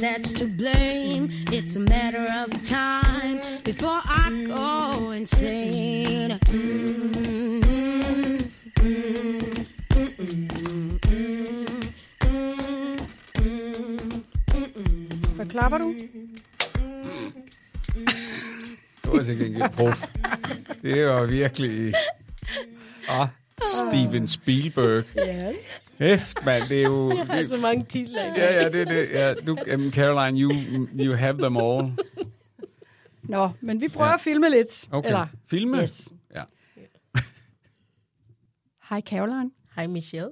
that's to blame. It's a matter of time before I go insane. Hvad klapper du? Det var sikkert ikke prof. Det var virkelig... Ah, Steven Spielberg. Yes. Hæft, mand, det er jo... Jeg har så mange titler. i. Ja, ja, det er det. Ja, nu, um, Caroline, you, you have them all. Nå, men vi prøver Ja. ja. at filme lidt. Okay. Eller, Filme? Yes. Ja. hej Caroline. Hej Michelle.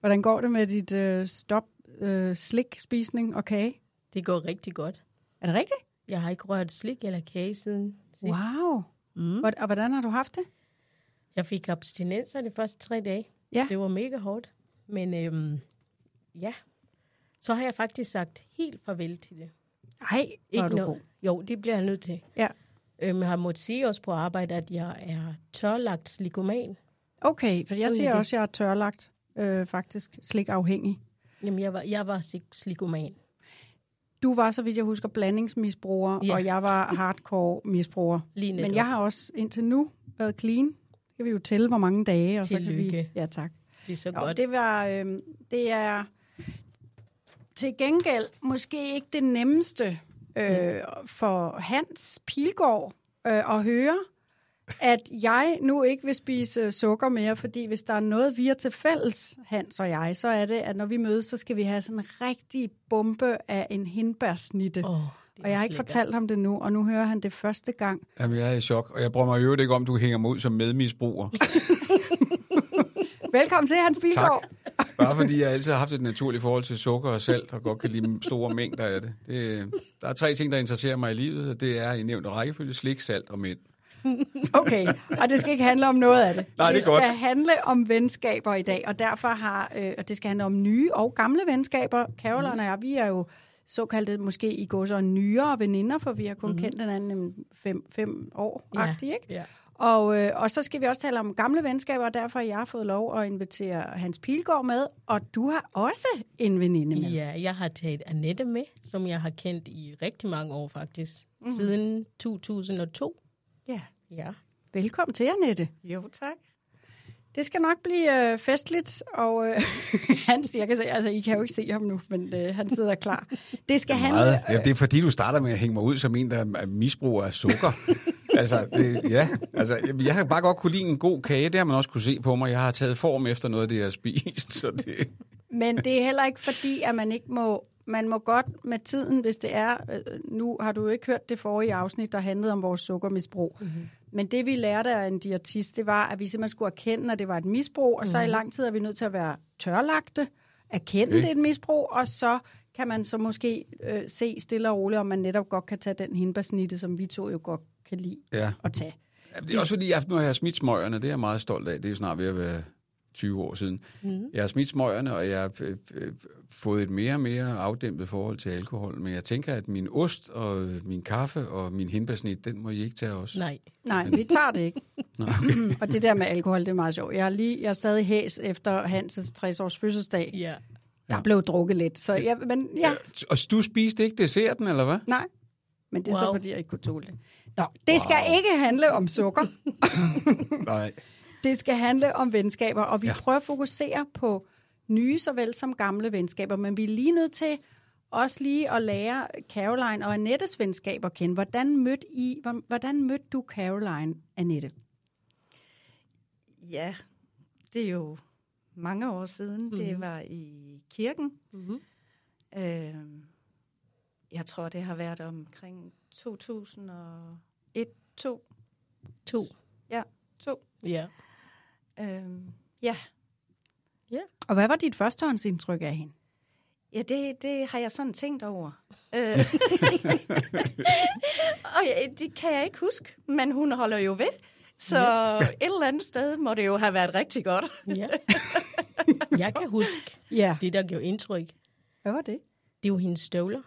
Hvordan går det med dit øh, stop øh, slik, spisning og kage? Det går rigtig godt. Er det rigtigt? Jeg har ikke rørt slik eller kage siden sidst. Wow. Mm. Hvor- Og hvordan har du haft det? Jeg fik abstinenser de første tre dage. Ja. Det var mega hårdt. Men øhm, ja, så har jeg faktisk sagt helt farvel til det. Nej, er du god. Jo, det bliver jeg nødt til. Ja. Øhm, jeg har måttet sige også på arbejde, at jeg er tørlagt slikoman. Okay, for jeg er siger det. også, at jeg er tørlagt, øh, faktisk slik afhængig. Jamen, jeg var, jeg var slik- slikoman. Du var, så vidt jeg husker, blandingsmisbruger, Ja. og jeg var hardcore misbruger. Lige netop. Men jeg har også indtil nu været clean. Kan vi jo tælle, hvor mange dage. Og Så kan vi... Tillykke. Ja, tak. Det er så Jo, godt. det, var, øh, det er til gengæld måske ikke det nemmeste øh, for Hans Pilgaard øh, at høre, at jeg nu ikke vil spise sukker mere, fordi hvis der er noget, vi er til fælles, Hans og jeg, så er det, at når vi mødes, så skal vi have sådan en rigtig bombe af en hindbærsnitte. Oh, det og jeg har ikke fortalt ham det nu, og nu hører han det første gang. Jamen, jeg er i chok, og jeg bruger mig i øvrigt ikke om, du hænger mig ud som medmisbruger. Velkommen til, Hans Pilgaard. Tak. Bare fordi jeg altid har haft et naturligt forhold til sukker og salt, og godt kan lide store mængder af det. det. Der er tre ting, der interesserer mig i livet, og det er i nævnt rækkefølge, slik, salt og mænd. Okay, og det skal ikke handle om noget af det. Nej, det er skal godt. handle om venskaber i dag, og derfor har, øh, og det skal handle om nye og gamle venskaber. Caroline og jeg, vi er jo såkaldte, måske i går så nyere veninder, for vi har kun mm-hmm. kendt hinanden i fem, fem år, Ja, ikke? ja. Og, øh, og så skal vi også tale om gamle venskaber, og derfor har jeg fået lov at invitere Hans Pilgaard med, og du har også en veninde med. Ja, jeg har taget Annette med, som jeg har kendt i rigtig mange år faktisk. Mm. Siden 2002. ja. Ja. Velkommen til, Annette. Jo, tak. Det skal nok blive øh, festligt, og øh, Hans, jeg kan se, altså I kan jo ikke se ham nu, men øh, han sidder klar. Det skal handle... Meget. Ja, det er fordi, du starter med at hænge mig ud som en, der er misbruger af sukker. altså, det, ja. Altså, jeg har bare godt kunne lide en god kage. Det har man også kunne se på mig. Jeg har taget form efter noget af det, jeg har spist. Så det... Men det er heller ikke fordi, at man ikke må... Man må godt med tiden, hvis det er... Øh, nu har du jo ikke hørt det forrige afsnit, der handlede om vores sukkermisbrug. Mm-hmm. Men det, vi lærte af en diætist, det var, at vi simpelthen skulle erkende, at det var et misbrug, og så i lang tid er vi nødt til at være tørlagte, erkende, okay. det er et misbrug, og så kan man så måske øh, se stille og roligt, om man netop godt kan tage den hindbærsnitte, som vi to jo godt kan lide Ja. at tage. Ja, det er også fordi, jeg, nu har jeg smidt smøgerne. Det er jeg meget stolt af. Det er jo snart ved at være 20 år siden. Mm. Jeg har smidt smøgerne, og jeg har øh, øh, fået et mere og mere afdæmpet forhold til alkohol. Men jeg tænker, at min ost og min kaffe og min hindbærsnit, den må I ikke tage også. Nej. Nej, vi tager det ikke. og det der med alkohol, det er meget sjovt. Jeg er, lige, jeg er stadig hæs efter Hanses 60-års fødselsdag. Ja. Der blev drukket lidt, så jeg, men ja, Og du spiste ikke desserten, eller hvad? nej. Men det er wow. så, fordi jeg ikke kunne tåle det. Nå, det wow. skal ikke handle om sukker. Nej. Det skal handle om venskaber, og vi ja. Prøver at fokusere på nye såvel som gamle venskaber, men vi er lige nødt til også lige at lære Caroline og Annettes venskaber at kende. Hvordan mødte, I, hvordan mødte du Caroline, Annette? Ja, det er jo mange år siden. Mm-hmm. Det var i kirken. Mm-hmm. Øh, jeg tror, det har været omkring 2001, 2. To. Ja, 2. Ja. Øh, ja. Og hvad var dit førstehåndsindtryk af hende? Ja, det, det har jeg sådan tænkt over. Øh. og ja, det kan jeg ikke huske, men hun holder jo ved. Så ja. et eller andet sted må det jo have været rigtig godt. ja. Jeg kan huske Ja. det, der gjorde indtryk. Hvad var det? Det var hendes støvler.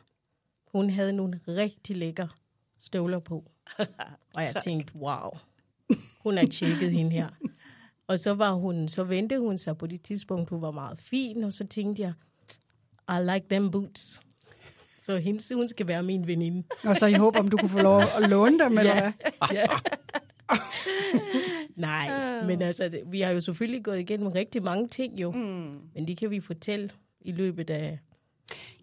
Hun havde nogle rigtig lækre støvler på. Og jeg tænkte, wow, hun har tjekket hende her. Og så var hun, så ventede hun sig på det tidspunkt, hun var meget fin, og så tænkte jeg, I like them boots. Så hendes, hun skal være min veninde. Og så i håb om, du kunne få lov at låne dem, eller hvad? Ja. Nej, men altså, det- vi har jo selvfølgelig gået igennem rigtig mange ting jo. Mm. Men de kan vi fortælle i løbet af...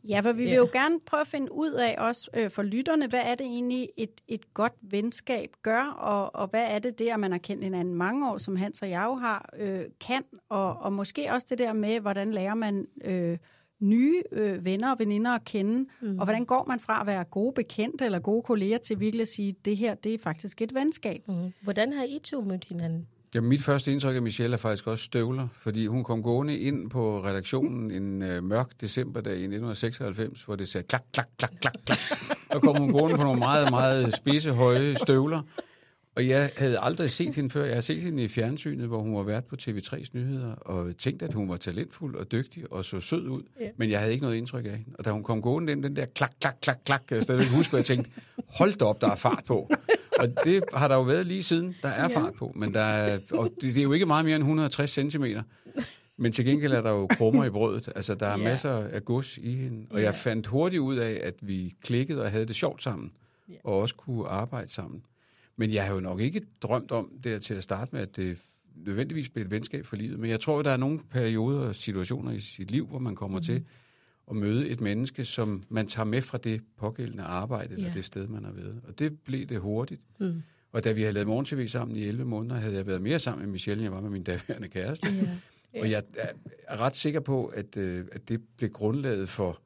Ja, for vi vil Ja. jo gerne prøve at finde ud af også øh, for lytterne, hvad er det egentlig et, et godt venskab gør, og, og hvad er det der, man har kendt hinanden mange år, som Hans og jeg jo har, øh, kan, og, og måske også det der med, hvordan lærer man øh, nye øh, venner og veninder at kende, mm. og hvordan går man fra at være gode bekendte eller gode kolleger til virkelig at sige, det her, det er faktisk et venskab. Mm. Hvordan har I to mødt hinanden? Ja, mit første indtryk af Michelle er faktisk også støvler, fordi hun kom gående ind på redaktionen en øh, mørk decemberdag i 1996, hvor det sagde klak, klak, klak, klak, klak. Og kom hun gående på nogle meget, meget spidse, høje støvler. Og jeg havde aldrig set hende før. Jeg har set hende i fjernsynet, hvor hun var vært på TV3's nyheder, og tænkte, at hun var talentfuld og dygtig og så sød ud. Ja. Men jeg havde ikke noget indtryk af hende. Og da hun kom gående ind, den der klak, klak, klak, klak, jeg stadigvæk huske, at jeg tænkte, hold da op, der er fart på. Og det har der jo været lige siden, der er fart på. Men der er, og det, det er jo ikke meget mere end 160 cm. Men til gengæld er der jo krummer i brødet. Altså, der er Ja. masser af gods i hende. Og Ja. jeg fandt hurtigt ud af, at vi klikkede og havde det sjovt sammen. Og også kunne arbejde sammen. Men jeg har jo nok ikke drømt om det til at starte med, at det nødvendigvis bliver et venskab for livet. Men jeg tror, der er nogle perioder og situationer i sit liv, hvor man kommer mm. til at møde et menneske, som man tager med fra det pågældende arbejde, eller Ja. det sted, man har været. Og det blev det hurtigt. Mm. Og da vi havde lavet morgen-tv sammen i 11 måneder, havde jeg været mere sammen med Michelle, end jeg var med min daværende kæreste. Ja. Og jeg er- er ret sikker på, at, øh, at det blev grundlaget for,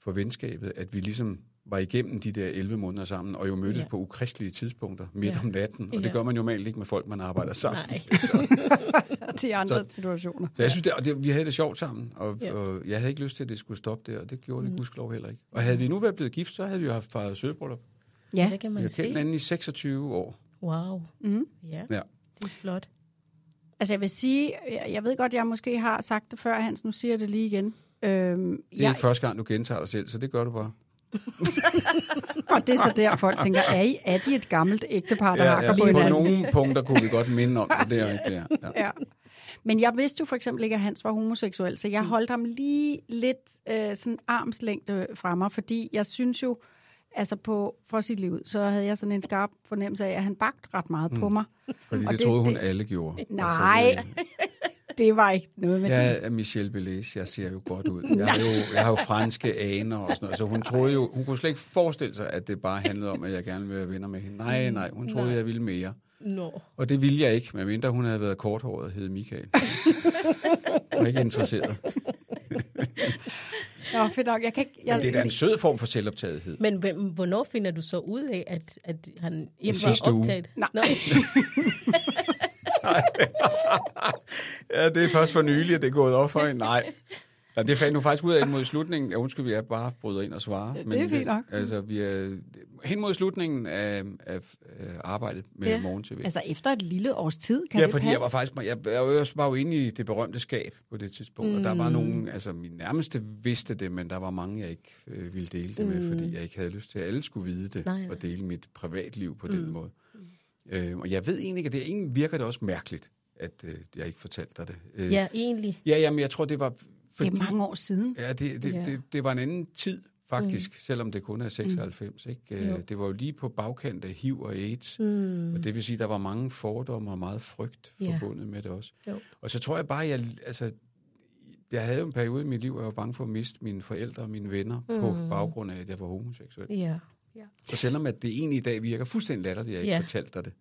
for venskabet, at vi ligesom var igennem de der 11 måneder sammen, og jo mødtes Ja. på ukristelige tidspunkter midt Ja. om natten. Og det Ja. gør man jo normalt ikke med folk, man arbejder sammen. Nej. til andre Så- situationer. Så jeg synes, det, og det, vi havde det sjovt sammen, og, Ja. og jeg havde ikke lyst til, at det skulle stoppe der, og det gjorde det mm. gudskelov heller ikke. Og havde vi nu været blevet gift, så havde vi jo haft fejret sølvbryllup. Ja, Det kan Vi man har kendt se. hinanden i 26 år. Wow. Mm. Ja, Ja. det er flot. Altså jeg vil sige, jeg, jeg ved godt, jeg måske har sagt det før, Hans, nu siger jeg det lige igen. Øhm, Det er jeg, ikke første gang, du gentager dig selv, så det gør du bare. og det er så der, folk tænker, er, I, er de et gammelt ægtepar, der ja, hakker på på hinanden? nogle punkter kunne vi godt minde om det. Det er her. Ja. Ja. Men jeg vidste jo for eksempel ikke, at Hans var homoseksuel, så jeg holdt ham lige lidt øh, sådan armslængde fra mig, fordi jeg synes jo, altså på, for sit liv, så havde jeg sådan en skarp fornemmelse af, at han bagte ret meget på mig. Fordi Og det, det- troede hun det- alle gjorde. Nej, Altså, det, var ikke noget med jeg det. er Michelle Belæs, jeg ser jo godt ud. Jeg har jo, jeg har jo franske aner og sådan noget, så hun troede jo, hun kunne slet ikke forestille sig, at det bare handlede om, at jeg gerne ville være venner med hende. Nej, nej, hun troede, Nej. jeg ville mere. Nå. Og det ville jeg ikke, medmindre hun havde været korthåret og hed Michael. Jeg er ikke interesseret. Nå, fedt nok. Jeg kan ikke, jeg, Men det er da en sød form for selvoptagethed. Men hvem, hvornår finder du så ud af, at, at han ikke sidste var uge. optaget? Nej. Nå. Ja, det er først for nylig, at det er gået op for hende. Nej. Ja, det fandt nu faktisk ud af mod slutningen. Ja, undskyld, vi er bare bryder ind og svarer. det er fint nok. Altså, vi er hen mod slutningen af, af, arbejdet med ja. Ja. morgen-tv. Altså efter et lille års tid, kan ja, det fordi passe? jeg var faktisk, jeg, jeg var jo inde i det berømte skab på det tidspunkt, mm. og der var nogen, altså min nærmeste vidste det, men der var mange, jeg ikke øh, ville dele det med, Mm. fordi jeg ikke havde lyst til, at alle skulle vide det, Nej, nej. og dele mit privatliv på Mm. den måde. Øh, og jeg ved egentlig ikke, at det egentlig virker det også mærkeligt, at øh, jeg ikke fortalte dig det. Øh, Ja, egentlig. ja, jamen, jeg tror, det var... Fordi, Det er mange år siden. Ja, det, det, Ja. det, det var en anden tid, faktisk, mm. selvom det kun er 96. Ikke? Jo. Øh, Det var jo lige på bagkant af HIV og AIDS, Mm. og det vil sige, der var mange fordomme og meget frygt Ja. forbundet med det også. Jo. Og så tror jeg bare, jeg, altså, jeg havde jo en periode i mit liv, hvor jeg var bange for at miste mine forældre og mine venner mm. på baggrund af, at jeg var homoseksuel. Ja. Ja. Så selvom at det egentlig i dag virker fuldstændig latterligt, at jeg ikke Ja. fortalte dig det.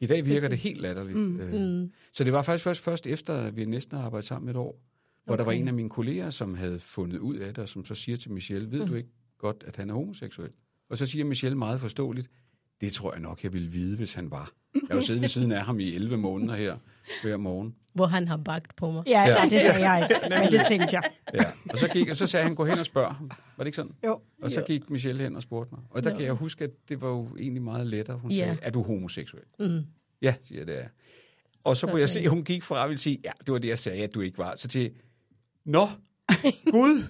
I dag virker det helt latterligt. Mm. Øh, Mm. så det var faktisk først, først efter, at vi næsten havde arbejdet sammen et år, hvor okay. der var en af mine kolleger, som havde fundet ud af det, og som så siger til Michelle, ved mm. du ikke godt, at han er homoseksuel? Og så siger Michelle meget forståeligt, det tror jeg nok, jeg ville vide, hvis han var. Jeg har jo siddet ved siden af ham i 11 måneder her, hver morgen. Hvor han har bagt på mig. Ja, Ja. det sagde jeg ikke, men det tænkte jeg. Ja. Og så, gik, og så sagde han, gå hen og spørg ham. Var det ikke sådan? Jo. Og så gik Michelle hen og spurgte mig. Og der Jo. kan jeg huske, at det var jo egentlig meget lettere. Hun Ja. sagde, er du homoseksuel? Mm. Ja, siger jeg, det er. Og så kunne jeg se, at hun gik fra og ville sige, ja, det var det, jeg sagde, at du ikke var. Så til, nå, Gud!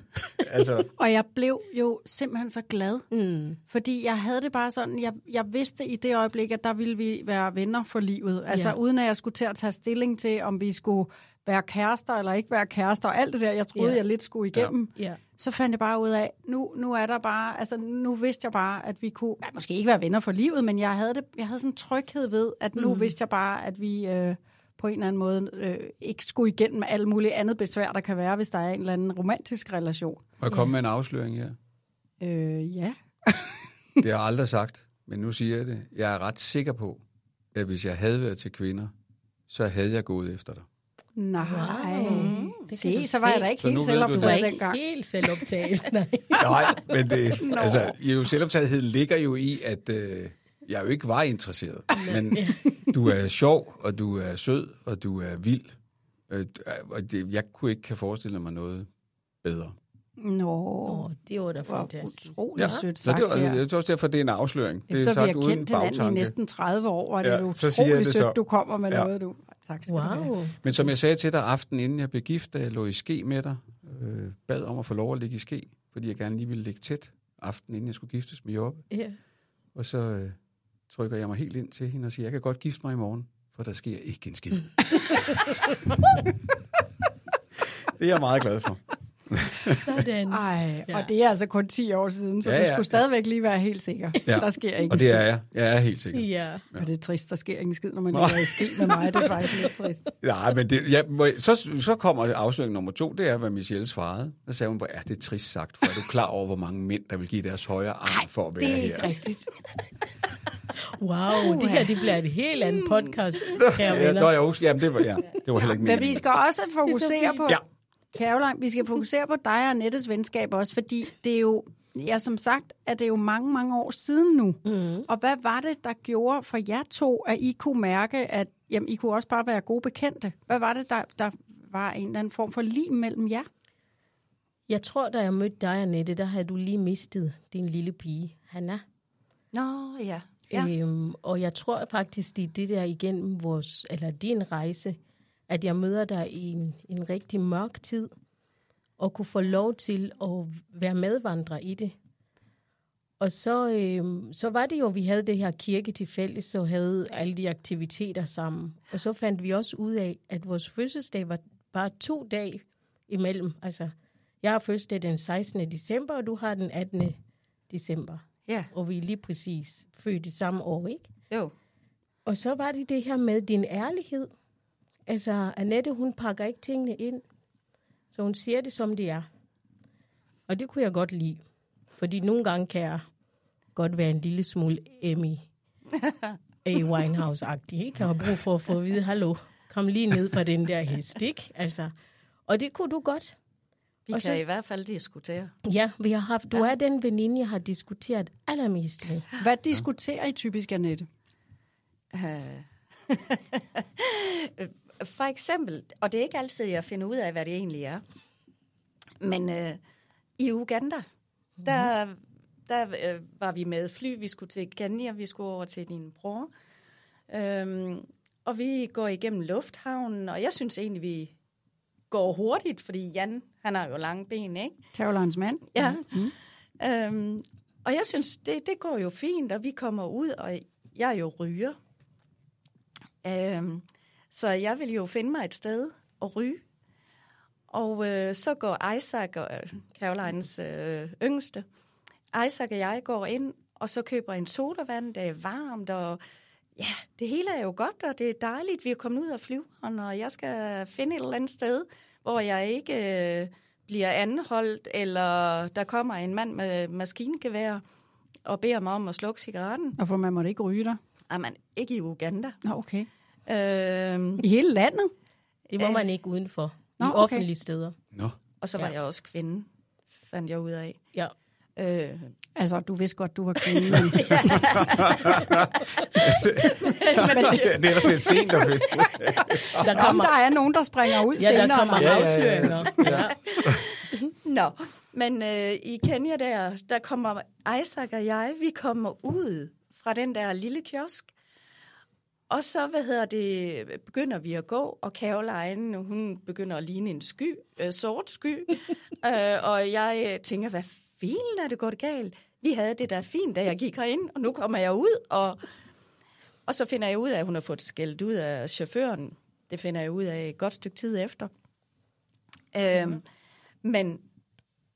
altså, Og jeg blev jo simpelthen så glad, Mm. fordi jeg havde det bare sådan, jeg, jeg vidste i det øjeblik, at der ville vi være venner for livet. Altså Ja. uden at jeg skulle til at tage stilling til, om vi skulle være kærester eller ikke være kærester, og alt det der, jeg troede, Ja. jeg lidt skulle igennem. Ja. Så fandt jeg bare ud af, nu, nu er der bare, altså nu vidste jeg bare, at vi kunne, ja, måske ikke være venner for livet, men jeg havde, det, jeg havde sådan en tryghed ved, at nu mm. vidste jeg bare, at vi øh, på en eller anden måde øh, ikke skulle igennem alt muligt andet besvær, der kan være, hvis der er en eller anden romantisk relation. må jeg komme med en afsløring her? Øh, ja. Det har jeg aldrig sagt, men nu siger jeg det. Jeg er ret sikker på, at hvis jeg havde været til kvinder, så havde jeg gået efter dig. Nej. Wow. Det Se, så var jeg se. da ikke Så helt ved du Du var selvoptaget ikke dengang. helt selvoptaget. Nej. Nej, men det, altså, jo, selvoptagethed ligger jo i, at øh, jeg jo ikke var interesseret. Men du er sjov, og du er sød, og du er vild. Øh, og det, jeg kunne ikke kan forestille mig noget bedre. Nå, det var da fantastisk. utroligt ja. sødt Så sagt det, var, det er også derfor, det er en afsløring. det er Efter vi sagt har uden kendt hinanden i næsten 30 år, var det Ja, jo så siger utroligt det så. sødt, du kommer med Ja. noget, du. Tak skal du have. Wow. Men som jeg sagde til dig aften, inden jeg blev gift, da jeg lå i ske med dig, øh, bad om at få lov at ligge i ske, fordi jeg gerne lige ville ligge tæt aften, inden jeg skulle giftes med Jobbe. Ja. Og så øh, trykker jeg mig helt ind til hende og siger, jeg kan godt gifte mig i morgen, for der sker ikke en skid. det er jeg meget glad for. Sådan. Ej, Ja. og det er altså kun 10 år siden, så Ja, ja, du ja. skulle stadigvæk lige være helt sikker. Ja. Der sker ikke Og det er jeg. Jeg er helt sikker. Ja. Og det er trist, der sker ingen skid, når man ligger i ski med mig. Det er faktisk lidt trist. Nej, men det, ja, så, så kommer afsløring nummer to, det er, hvad Michelle svarede. Der sagde hun, hvor er det trist sagt, for er du klar over, hvor mange mænd, der vil give deres højre arm for at være Det er her? ikke rigtigt. Wow, det her det bliver et helt andet podcast, kære Ja, venner. nå, jeg husker, jamen, det var, ja, det var heller ikke Men meningen. vi skal også fokusere på, Ja. Caroline, vi skal fokusere på dig og Annettes venskab også, fordi det er jo, ja, som sagt, at det er jo mange, mange år siden nu. Mm. Og hvad var det, der gjorde for jer to, at I kunne mærke, at jamen, I kunne også bare være gode bekendte? Hvad var det, der, der var en eller anden form for lim mellem jer? Jeg tror, da jeg mødte dig, Annette, der havde du lige mistet din lille pige, Hanna. Nå, ja ja. Øhm, og jeg tror faktisk, det er det der igennem vores, eller din rejse, at jeg møder dig i en, en rigtig mørk tid, og kunne få lov til at være medvandrer i det. Og så, øhm, så var det jo, vi havde det her kirke til fælles, og havde alle de aktiviteter sammen. Og så fandt vi også ud af, at vores fødselsdag var bare to dage imellem. Altså, jeg har fødselsdag den 16. december, og du har den 18. december. Ja, Og vi er lige præcis født i samme år, ikke? jo. Og så var det det her med din ærlighed. Altså, Annette, hun pakker ikke tingene ind. Så hun siger det, som det er. Og det kunne jeg godt lide. Fordi nogle gange kan jeg godt være en lille smule Emmy A. Winehouse-agtig. Ikke? Jeg har brug for at få at vide, hallo, kom lige ned fra den der hest, ikke? Altså, og det kunne du godt. Vi Og kan så- i hvert fald diskutere. Ja, vi har haft, du er den veninde, jeg har diskuteret allermest med. Hvad diskuterer I typisk, Annette? For eksempel, og det er ikke altid, jeg finder ud af, hvad det egentlig er. Men øh, i Uganda, der, der øh, var vi med fly. Vi skulle til Kenya, vi skulle over til din bror. Øhm, og vi går igennem lufthavnen, og jeg synes egentlig, vi går hurtigt, fordi Jan, han har jo lange ben, ikke? Carolines mand. Ja. Mm. Øhm, og jeg synes, det, det går jo fint, og vi kommer ud, og jeg er jo ryger. Øhm, så jeg vil jo finde mig et sted at ryge. Og øh, så går Isaac, og øh, Carolines øh, yngste, Isaac og jeg går ind, og så køber en sodavand, det er varmt, og ja, det hele er jo godt, og det er dejligt, vi er kommet ud af flyveren, og jeg skal finde et eller andet sted, hvor jeg ikke øh, bliver anholdt, eller der kommer en mand med maskingevær og beder mig om at slukke cigaretten. Og for man måtte ikke ryge der. Jamen, ikke i Uganda. Nå, okay. Øhm, I hele landet? Det må man ikke udenfor. Nå, I okay. offentlige steder. Nå. og så var Ja. jeg også kvinde, fandt jeg ud af. Ja. Øh, Altså, du vidste godt, du var kvinde. Men... Det er da lidt sent at finde. Der Om kommer, der er nogen, der springer ud ja, senere. der kommer Ja, ja. Ja. Nå, men øh, i Kenya der, der kommer Isaac og jeg, vi kommer ud fra den der lille kiosk, og så, hvad hedder det, begynder vi at gå, og Caroline, hun begynder at ligne en sky, øh, sort sky, øh, og jeg øh, tænker, hvad filen er det gået galt? Vi havde det der fint, da jeg gik herind, og nu kommer jeg ud, og, og så finder jeg ud af, at hun har fået skældt ud af chaufføren. Det finder jeg ud af et godt stykke tid efter. Øhm, men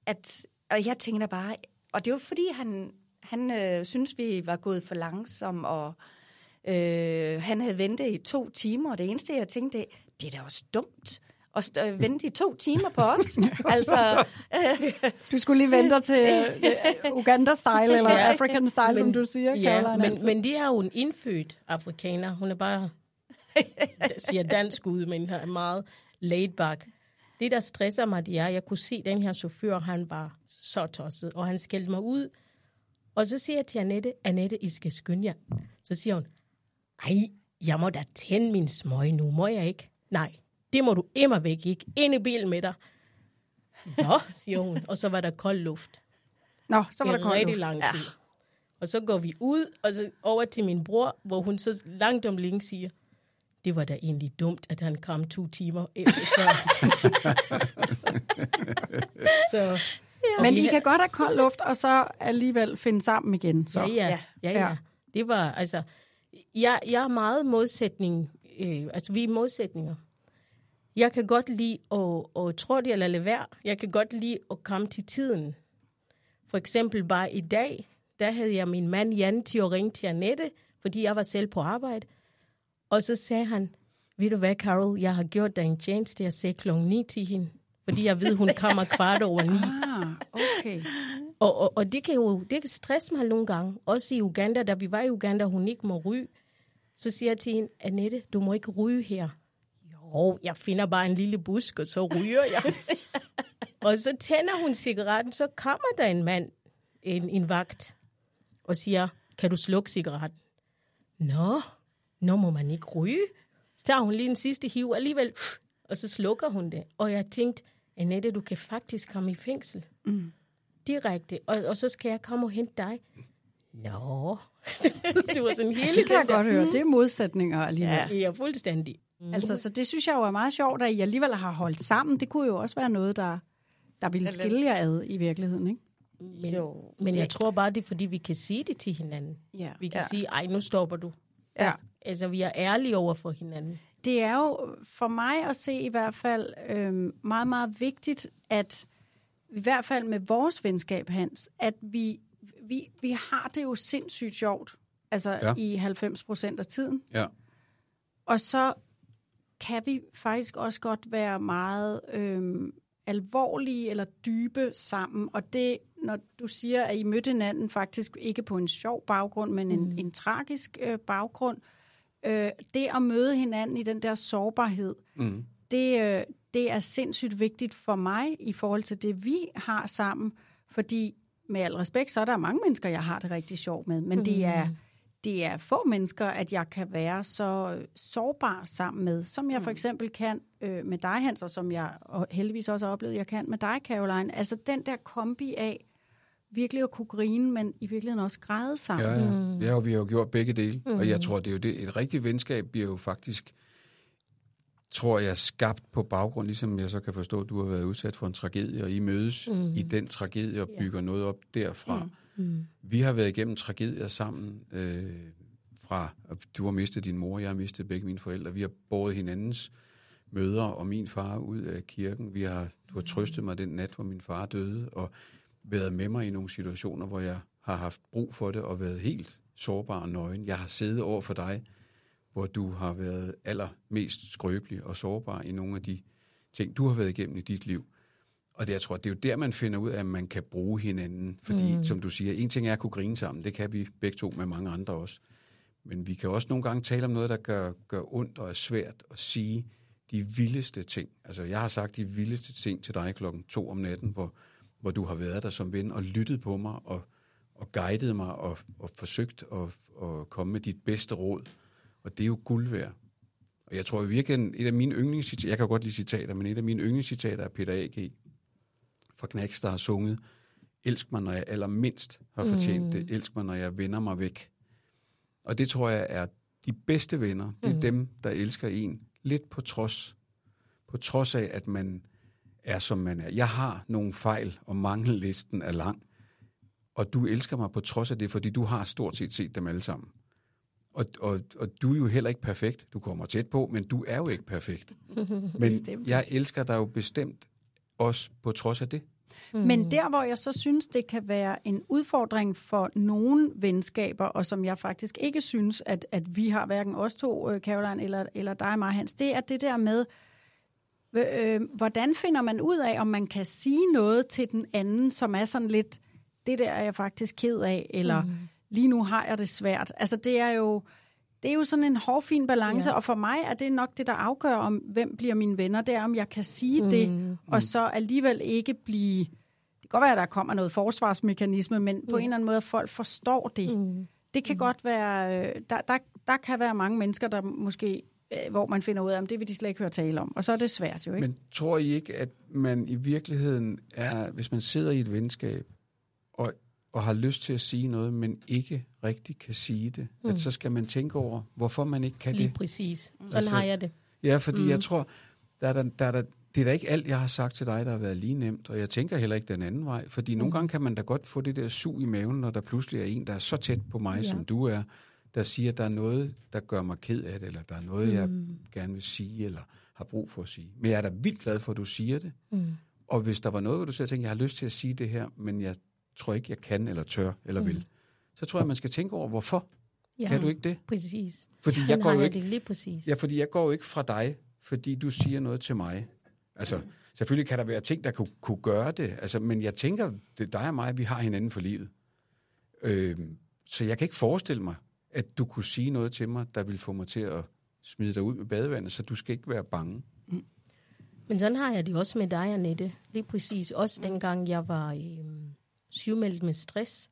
at, og jeg tænker bare, og det var fordi, han, han øh, synes, vi var gået for langsomt, og øh, han havde ventet i to timer, og det eneste, jeg tænkte, det er da også dumt at st- øh, vente i to timer på os. altså, øh, Du skulle lige vente til uh, Uganda-style, eller Ja. African-style, som du siger, Ja, Caroline. men, altså. men de er jo en indfødt afrikaner. Hun er bare, siger dansk ud, men er meget laid back. Det, der stresser mig, det er, at jeg kunne se den her chauffør, han var så tosset, og han skældte mig ud. Og så siger jeg til Annette, Annette, I skal skynde jer. Så siger hun, ej, jeg må da tænde min smøg nu, må jeg ikke? Nej, det må du immer væk ikke. Ind i bilen med dig. Nå, siger hun. Og så var der kold luft Nå, så var der koldt rigtig luft. lang tid. Og så går vi ud, og så over til min bror, hvor hun så langt om længe siger, det var da egentlig dumt, at han kom to timer efter så, Men I kan godt have kold luft, og så alligevel finde sammen igen. Så. ja, ja, ja, ja, Ja. ja. Det var, altså, jeg, jeg er meget modsætning, øh, altså vi er modsætninger. Jeg kan godt lide at, at tro det eller lade være. Jeg kan godt lide at komme til tiden. For eksempel bare i dag, der havde jeg min mand Jan til at ringe til Annette, fordi jeg var selv på arbejde. Og så sagde han, ved du hvad, Carol, jeg har gjort dig en tjeneste at se klokken 9 til hende. Fordi jeg ved, hun kommer kvart over ni. Ah, okay. Og, og, og det kan jo det kan stresse mig nogle gange. Også i Uganda, da vi var i Uganda, hun ikke må ryge. Så siger jeg til hende, Annette, du må ikke ryge her. Jo, jeg finder bare en lille busk, og så ryger jeg. og så tænder hun cigaretten, så kommer der en mand, en, en vagt, og siger, kan du slukke cigaretten? Nå, nu må man ikke ryge. Så tager hun lige en sidste hiv alligevel, og så slukker hun det. Og jeg tænkte, Annette, du kan faktisk komme i fængsel. Mm. Direkte. Og, og så skal jeg komme og hente dig. Nå. det var sådan hele Det kan jeg godt høre. Det er modsætninger alligevel. Ja, ja fuldstændig. Mm. Altså, så det synes jeg jo er meget sjovt, at I alligevel har holdt sammen. Det kunne jo også være noget, der, der ville skille jer ad i virkeligheden, ikke? Men, men jeg tror bare, det er, fordi vi kan sige det til hinanden. Ja. Vi kan Ja. sige, ej, nu stopper du. Ja. Altså, vi er ærlige over for hinanden. Det er jo for mig at se i hvert fald øh, meget, meget vigtigt, at i hvert fald med vores venskab, Hans, at vi, vi, vi har det jo sindssygt sjovt, altså ja. i 90 procent af tiden. Ja. Og så kan vi faktisk også godt være meget øhm, alvorlige eller dybe sammen. Og det, når du siger, at I mødte hinanden faktisk ikke på en sjov baggrund, men en, en tragisk øh, baggrund, øh, det at møde hinanden i den der sårbarhed, Mm. det, øh, det er sindssygt vigtigt for mig i forhold til det, vi har sammen. Fordi med al respekt, så er der mange mennesker, jeg har det rigtig sjovt med. Men det er, det er få mennesker, at jeg kan være så øh, sårbar sammen med, som jeg for eksempel kan øh, med dig, Hans, og som jeg og heldigvis også har oplevet, jeg kan med dig, Caroline. Altså den der kombi af virkelig at kunne grine, men i virkeligheden også græde sammen. Ja, ja. Mm. ja, og vi har jo gjort begge dele. Mm. Og jeg tror, det er jo det. Et rigtigt venskab bliver jo faktisk, tror jeg, skabt på baggrund, ligesom jeg så kan forstå, at du har været udsat for en tragedie, og I mødes mm. i den tragedie og bygger noget op derfra. Mm. Mm. Vi har været igennem tragedier sammen, øh, fra at du har mistet din mor, jeg har mistet begge mine forældre. Vi har båret hinandens mødre og min far ud af kirken. Vi har, du har trøstet mig den nat, hvor min far døde, og været med mig i nogle situationer, hvor jeg har haft brug for det og været helt sårbar og nøgen. Jeg har siddet over for dig, hvor du har været allermest skrøbelig og sårbar i nogle af de ting, du har været igennem i dit liv. Og det, jeg tror, det er jo der, man finder ud af, at man kan bruge hinanden. Fordi, mm. som du siger, en ting er at kunne grine sammen. Det kan vi begge to med mange andre også. Men vi kan også nogle gange tale om noget, der gør, gør ondt og er svært at sige de vildeste ting. Altså, jeg har sagt de vildeste ting til dig klokken to om natten, hvor, hvor du har været der som ven og lyttet på mig og, og guidet mig og, og forsøgt at, at komme med dit bedste råd. Og det er jo guld værd. Og jeg tror i virkeligheden, et af mine yndlingscitater, jeg kan godt lide citater, men et af mine yndlingscitater er Peter A.G. fra Knacks, der har sunget, Elsk mig, når jeg allermindst har fortjent mm. det. Elsk mig, når jeg vender mig væk. Og det tror jeg er de bedste venner. Det er mm. dem, der elsker en lidt på trods. På trods af, at man er, som man er. Jeg har nogle fejl, og mangellisten er lang. Og du elsker mig på trods af det, fordi du har stort set set dem alle sammen. Og, og, og du er jo heller ikke perfekt. Du kommer tæt på, men du er jo ikke perfekt. Men jeg elsker dig jo bestemt også på trods af det. Mm. Men der, hvor jeg så synes, det kan være en udfordring for nogle venskaber, og som jeg faktisk ikke synes, at, at vi har, hverken os to, øh, Caroline, eller, eller dig, mig, Hans, det er det der med, øh, hvordan finder man ud af, om man kan sige noget til den anden, som er sådan lidt, det der er jeg faktisk ked af, eller mm. lige nu har jeg det svært. Altså det er jo, det er jo sådan en hårfin balance, ja. og for mig er det nok det, der afgør, om hvem bliver mine venner, det er, om jeg kan sige mm. det, og så alligevel ikke blive... Det kan godt være, at der kommer noget forsvarsmekanisme, men på en eller anden måde, at folk forstår det. Mm. Det kan mm. godt være... øh, Der, der, der kan være mange mennesker, der måske øh, hvor man finder ud af, om det vil de slet ikke høre tale om. Og så er det svært jo, ikke? Men tror I ikke, at man i virkeligheden er, hvis man sidder i et venskab, og, og har lyst til at sige noget, men ikke rigtig kan sige det, mm. at så skal man tænke over, hvorfor man ikke kan Lige det. præcis. Sådan Altså, har jeg det. Ja, fordi mm. jeg tror, der er der, der, er der, det er da ikke alt, jeg har sagt til dig, der har været lige nemt, og jeg tænker heller ikke den anden vej, fordi mm. nogle gange kan man da godt få det der sug i maven, når der pludselig er en, der er så tæt på mig, ja. som du er, der siger, at der er noget, der gør mig ked af det, eller der er noget, mm. jeg gerne vil sige, eller har brug for at sige. Men jeg er da vildt glad for, at du siger det. Mm. Og hvis der var noget, hvor du siger, at jeg har lyst til at sige det her, men jeg tror ikke, jeg kan, eller tør, eller mm. vil, så tror jeg, man skal tænke over, hvorfor. Ja, Kan du ikke det? Præcis. Fordi Sådan jeg går jo ikke- det lige præcis. Ja, fordi jeg går jo ikke fra dig, fordi du siger noget til mig. Altså, selvfølgelig kan der være ting, der kunne, kunne gøre det, altså, men jeg tænker, det er dig og mig, vi har hinanden for livet. Øhm, så jeg kan ikke forestille mig, at du kunne sige noget til mig, der ville få mig til at smide dig ud med badevandet, så du skal ikke være bange. Men sådan har jeg det også med dig, Annette. Lige præcis. Også dengang jeg var øh, sygemeldt med stress.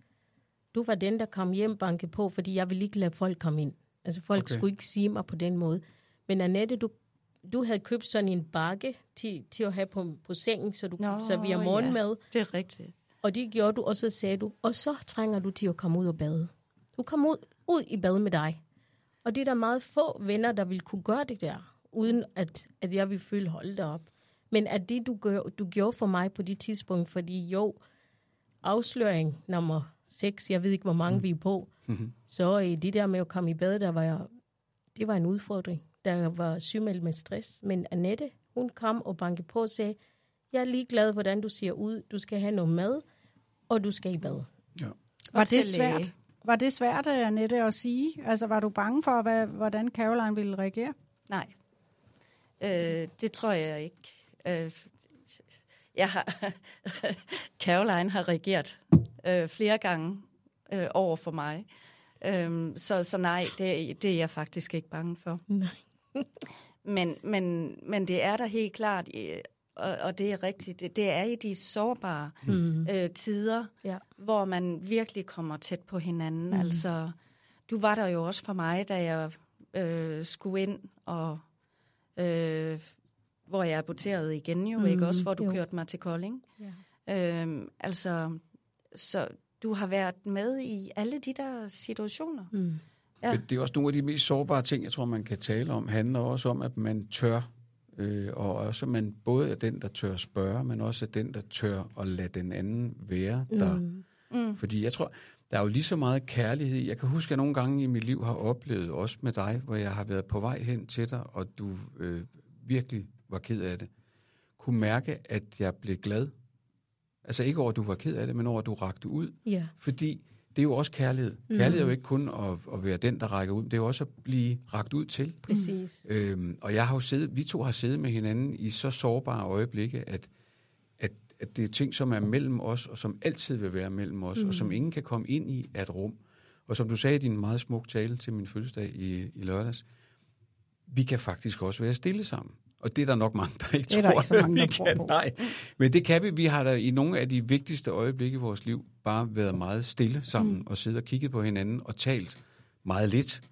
Du var den, der kom hjem banke på, fordi jeg ville ikke lade folk komme ind. Altså folk Okay. skulle ikke sige mig på den måde. Men Annette, du, du havde købt sådan en bakke til, til at have på, på sengen, så du Nå, kunne servere morgenmad. Det er rigtigt. Og det gjorde du, og så sagde du, og så trænger du til at komme ud og bade. Du kom ud, ud i bad med dig. Og det er der meget få venner, der vil kunne gøre det der, uden at, at jeg vil føle, hold da op. Men at det, du, gør, du gjorde for mig på det tidspunkt, fordi jo, afsløring nummer 6, jeg ved ikke, hvor mange mm. vi er på, mm-hmm. så i det der med at komme i bad, der var jeg, det var en udfordring. Der var sygemeldt med stress. Men Annette, hun kom og bankede på og sagde, jeg er ligeglad, hvordan du ser ud. Du skal have noget mad, og du skal i bad. Ja. Var det svært? Var det svært, øh, Annette, at sige? Altså, var du bange for, hvad, hvordan Caroline ville reagere? Nej, øh, det tror jeg ikke. Øh, jeg har, Caroline har reageret øh, flere gange øh, over for mig. Øh, så, så nej, det, det er jeg faktisk ikke bange for. Nej. Men, men, men det er der helt klart, øh, og, og det er rigtigt, det, det er i de sårbare mm. øh, tider, Ja. hvor man virkelig kommer tæt på hinanden. Mm. Altså, du var der jo også for mig, da jeg øh, skulle ind, og øh, hvor jeg aborterede igen jo, mm, ikke også, hvor du jo. kørte mig til Kolding. Ja. Øh, altså, så du har været med i alle de der situationer. Mm. Ja. Det er også nogle af de mest sårbare ting, jeg tror, man kan tale om. handler også om, at man tør, øh, og også at man både er den, der tør spørge, men også er den, der tør at lade den anden være der. Mm. Mm. Fordi jeg tror, der er jo lige så meget kærlighed i. Jeg kan huske, at jeg nogle gange i mit liv har oplevet, også med dig, hvor jeg har været på vej hen til dig, og du øh, virkelig var ked af det. Kunne mærke, at jeg blev glad. Altså ikke over, at du var ked af det, men over, at du rakte ud. Ja. Fordi det er jo også kærlighed. Mm. Kærlighed er jo ikke kun at, at være den, der rækker ud. Det er jo også at blive rakt ud til. Præcis. Øhm, og jeg har jo siddet, vi to har siddet med hinanden i så sårbare øjeblikke, at, at, at det er ting, som er mellem os, og som altid vil være mellem os, mm. og som ingen kan komme ind i af et rum. Og som du sagde i din meget smuk tale til min fødselsdag i, i lørdags, vi kan faktisk også være stille sammen. Og det er der nok mange, der ikke Det er tror, ikke så mange, vi der tror kan. på. Nej. Men det kan vi. Vi har da i nogle af de vigtigste øjeblikke i vores liv bare været meget stille sammen mm. og siddet og kigget på hinanden og talt meget lidt.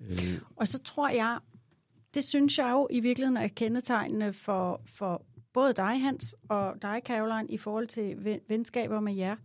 Øh, Og så tror jeg, det synes jeg jo i virkeligheden er kendetegnende for, for både dig, Hans, og dig, Caroline, i forhold til ven- venskaber med jer.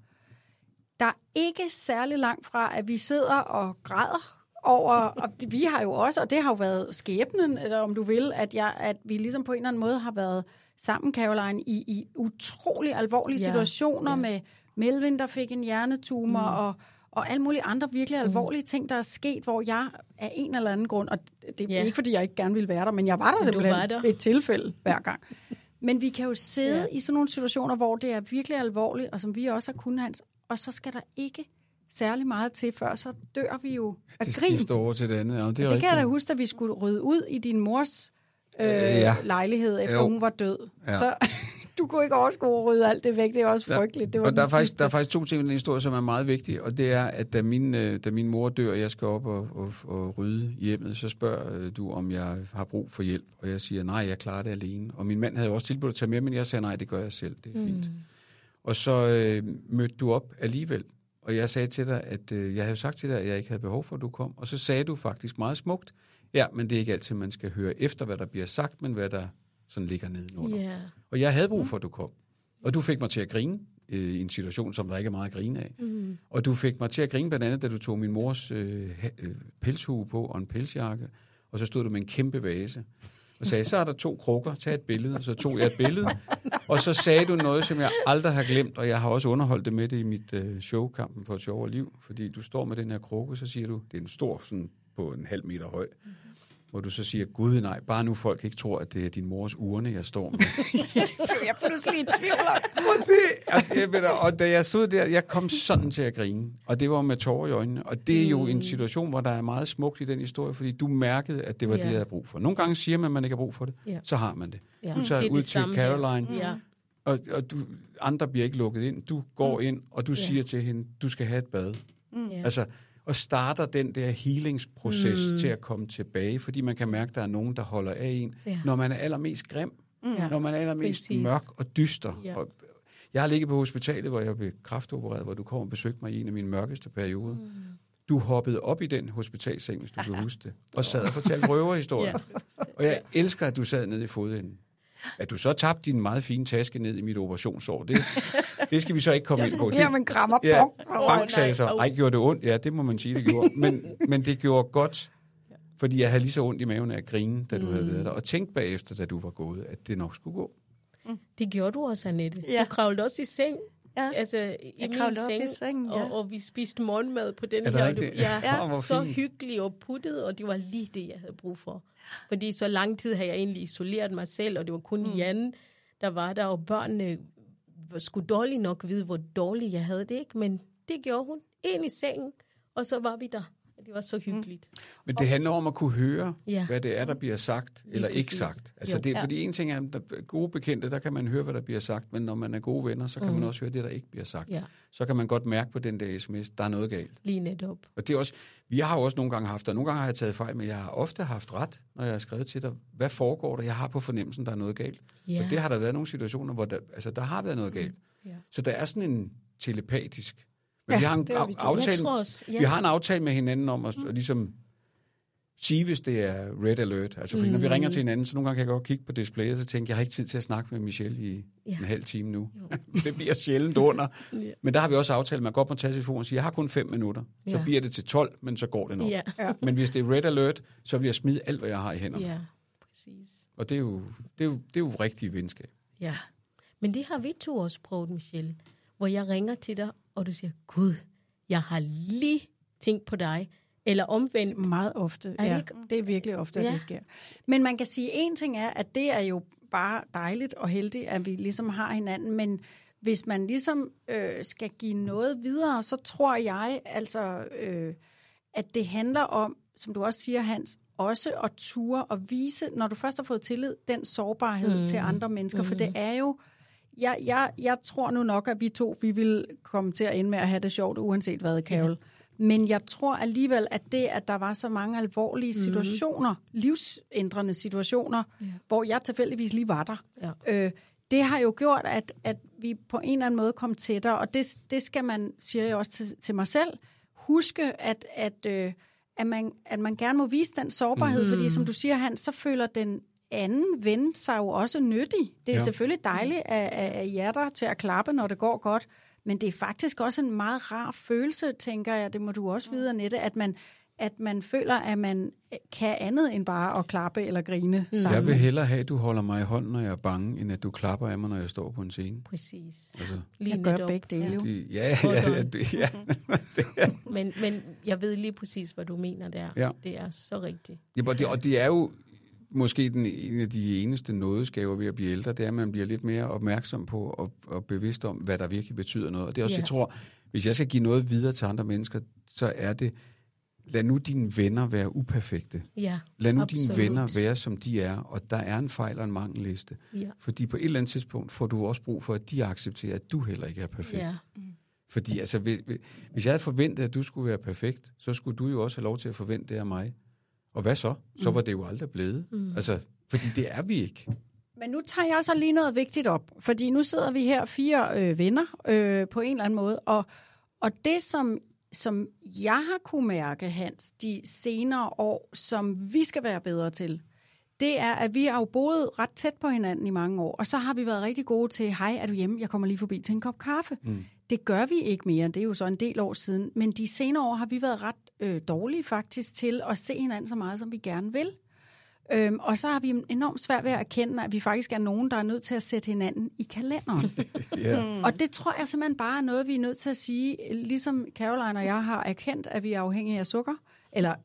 Der er ikke særlig langt fra, at vi sidder og græder over, og vi har jo også, og det har jo været skæbnen, eller om du vil, at, jeg, at vi ligesom på en eller anden måde har været sammen, Caroline, i, i utrolig alvorlige Ja, situationer ja. med Melvin, der fik en hjernetumor, mm. og, og alle mulige andre virkelig alvorlige ting, der er sket, hvor jeg af en eller anden grund, og det er Ja. ikke, fordi jeg ikke gerne ville være der, men jeg var der Men simpelthen var der. et tilfælde hver gang. Men vi kan jo sidde ja. i sådan nogle situationer, hvor det er virkelig alvorligt, og som vi også har kunnet, Hans, og så skal der ikke særlig meget til, før så dør vi jo af det grin. skifter over til det andet. Ja, det er Det rigtigt. kan jeg da huske, at vi skulle rydde ud i din mors øh, ja. lejlighed, efter Jo. hun var død. Ja. Så du kunne ikke overskue at rydde alt det væk. Det er også frygteligt. Det var og der er, faktisk, sidste. der er faktisk to ting i den historie, som er meget vigtige, og det er, at da min, øh, da min mor dør, og jeg skal op og, og, og rydde hjemmet, så spørger øh, du, om jeg har brug for hjælp, og jeg siger, nej, jeg klarer det alene. Og min mand havde jo også tilbudt at tage med, men jeg sagde, nej, det gør jeg selv, det er fint. Mm. Og så øh, mødte du op alligevel, og jeg sagde til dig, at øh, jeg havde sagt til dig, at jeg ikke havde behov for, at du kom, og så sagde du faktisk meget smukt, ja, men det er ikke altid, man skal høre efter, hvad der bliver sagt, men hvad der sådan ligger nedenunder. Ja. Og jeg havde brug for, at du kom. Og du fik mig til at grine øh, i en situation, som der ikke er meget at grine af. Mm. Og du fik mig til at grine blandt andet, da du tog min mors øh, øh, pelshue på og en pelsjakke, og så stod du med en kæmpe vase og sagde, så er der to krukker, tag et billede, og så tog jeg et billede. Og så sagde du noget, som jeg aldrig har glemt, og jeg har også underholdt det med det i mit øh, show, Kampen for et sjovere liv, fordi du står med den her krukke, så siger du, det er en stor, sådan på en halv meter høj, hvor du så siger, gud nej, bare nu folk ikke tror, at det er din mors urne, jeg står med. jeg pludselig i tvivl. Og, det, altså, ved, da, og da jeg stod der, jeg kom sådan til at grine. Og det var med tårer i øjnene. Og det er jo en situation, hvor der er meget smukt i den historie, fordi du mærkede, at det var Ja. det, jeg havde brug for. Nogle gange siger man, at man ikke har brug for det. Ja. Så har man det. Ja. Du tager Det ud det til samme. Caroline, Ja. og, og du, andre bliver ikke lukket ind. Du går ind, og du siger til hende, du skal have et bad. Ja. Altså, og starter den der healingsproces mm. til at komme tilbage, fordi man kan mærke, at der er nogen, der holder af en, Ja. når man er allermest grim, Ja. når man er allermest Præcis. mørk og dyster. Ja. Og jeg har ligget på hospitalet, hvor jeg blev kraftopereret, hvor du kom og besøgte mig i en af mine mørkeste perioder. Mm. Du hoppede op i den hospitalseng, hvis du kan huske det, og sad og fortalte røverhistorier. Og jeg elsker, at du sad nede i fodenden. At du så tabte din meget fine taske ned i mit operationsår, det, det skal vi så ikke komme ind på. Det, Her man krammer Ja, bong. Frank sagde så, ej, gjorde det ondt? Ja, det må man sige, det gjorde. Men, men det gjorde godt, fordi jeg havde lige så ondt i maven af at grine, da du Mm. havde været der. Og tænkte bagefter, da du var gået, at det nok skulle gå. Det gjorde du også, Annette. Ja. Du kravlede også i seng. Ja. Altså, i Jeg min seng, i sengen, ja. og, og vi spiste morgenmad på den Er her. rigtigt? Ja, Ja, så fint. hyggeligt og puttet, og det var lige det, jeg havde brug for. Fordi så lang tid havde jeg egentlig isoleret mig selv, og det var kun mm. Jan, der var der, og børnene skulle dårligt nok vide, hvor dårligt jeg havde det, ikke? Men det gjorde hun. Ind i sengen, og så var vi der. Det var så hyggeligt. Men det handler om at kunne høre, Ja. ja. hvad det er, der bliver sagt, eller ikke præcis. sagt. Altså Jo. det, Ja. fordi en ting er, at gode bekendte, der kan man høre, hvad der bliver sagt, men når man er gode venner, så kan mm. man også høre det, der ikke bliver sagt. Ja. Så kan man godt mærke på den der sms, der er noget galt. Lige netop. Og det er også, vi har jo også nogle gange haft, og nogle gange har jeg taget fejl, men jeg har ofte haft ret, når jeg har skrevet til dig, hvad foregår der? Jeg har på fornemmelsen, der er noget galt. Ja. Og det har der været nogle situationer, hvor der, altså, der har været noget galt. Ja. Så der er sådan en telepatisk, Men vi har en det vi aftale, tror også, ja. vi har en aftale med hinanden om at, at ligesom sige, hvis det er red alert. Altså, fordi mm. når vi ringer til hinanden, så nogle gange kan jeg godt kigge på displayet, og så tænke, jeg har ikke tid til at snakke med Michelle i Ja. ja. en halv time nu. det bliver sjældent under. Ja. Men der har vi også aftalt, at man godt må tage telefonen og sige, jeg har kun fem minutter. Så Ja. bliver det til 12, men så går det nok. Ja, Men hvis det er red alert, så vil jeg smide alt, hvad jeg har i hænderne. ja, præcis. Og det er, jo, det, er jo, det er jo rigtig venskab. Ja. Men det har vi to også prøvet, Michelle. Hvor jeg ringer til dig, og du siger, Gud, jeg har lige tænkt på dig. Eller omvendt. Meget ofte, Er det ja. ikke- Det er virkelig ofte, at Ja. det sker. Men man kan sige, en ting er, at det er jo bare dejligt og heldigt, at vi ligesom har hinanden, men hvis man ligesom øh, skal give noget videre, så tror jeg altså, øh, at det handler om, som du også siger, Hans, også at ture og vise, når du først har fået tillid, den sårbarhed mm. til andre mennesker, mm. for det er jo, jeg, jeg, jeg tror nu nok, at vi to, vi vil komme til at ende med at have det sjovt, uanset hvad, Carol. Ja. Men jeg tror alligevel, at det, at der var så mange alvorlige situationer, mm. livsændrende situationer, ja. hvor jeg tilfældigvis lige var der, Ja. øh, det har jo gjort, at, at vi på en eller anden måde kom tættere, og det, det skal man, siger jeg også til, til mig selv, huske, at, at, øh, at, man, at man gerne må vise den sårbarhed, mm. fordi som du siger, Hans, så føler den anden ven sig jo også nyttig. Det er ja. Selvfølgelig dejligt at, at, at hjerter til at klappe, når det går godt, men det er faktisk også en meget rar følelse, tænker jeg, det må du også vide, Annette, at man, at man føler, at man kan andet end bare at klappe eller grine Jeg sammen. vil hellere have, at du holder mig i hånden, når jeg er bange, end at du klapper af mig, når jeg står på en scene. Præcis. Altså, Lige Jeg gør begge dele jo. de, ja, ja, ja, det, ja. Men, men jeg ved lige præcis, hvad du mener der. Ja. Det er så rigtigt. Ja, og det, og det er jo måske den, en af de eneste nådeskaver ved at blive ældre, det er, at man bliver lidt mere opmærksom på og, og bevidst om, hvad der virkelig betyder noget. Og det er også, Ja. jeg tror, hvis jeg skal give noget videre til andre mennesker, så er det, lad nu dine venner være uperfekte. Ja, Lad nu absolut. dine venner være, som de er, og der er en fejl og en mangelliste. Ja. Fordi på et eller andet tidspunkt får du også brug for, at de accepterer, at du heller ikke er perfekt. Ja. Fordi altså, hvis hvis jeg havde forventet, at du skulle være perfekt, så skulle du jo også have lov til at forvente det af mig. Og hvad så? Så var det jo aldrig blevet. Mm. Altså, fordi det er vi ikke. Men nu tager jeg altså lige noget vigtigt op, fordi nu sidder vi her fire øh, venner øh, på en eller anden måde, og, og det, som, som jeg har kunne mærke, Hans, de senere år, som vi skal være bedre til, det er, at vi har jo boet ret tæt på hinanden i mange år, og så har vi været rigtig gode til, hej, er du hjemme? Jeg kommer lige forbi til en kop kaffe. Mm. Det gør vi ikke mere, det er jo så en del år siden, men de senere år har vi været ret øh, dårlige faktisk til at se hinanden så meget, som vi gerne vil. Øhm, og så har vi enormt svært ved at erkende, at vi faktisk er nogen, der er nødt til at sætte hinanden i kalenderen. Ja. mm. Og det tror jeg simpelthen bare er noget, vi er nødt til at sige, ligesom Caroline og jeg har erkendt, at vi er afhængige af sukker, eller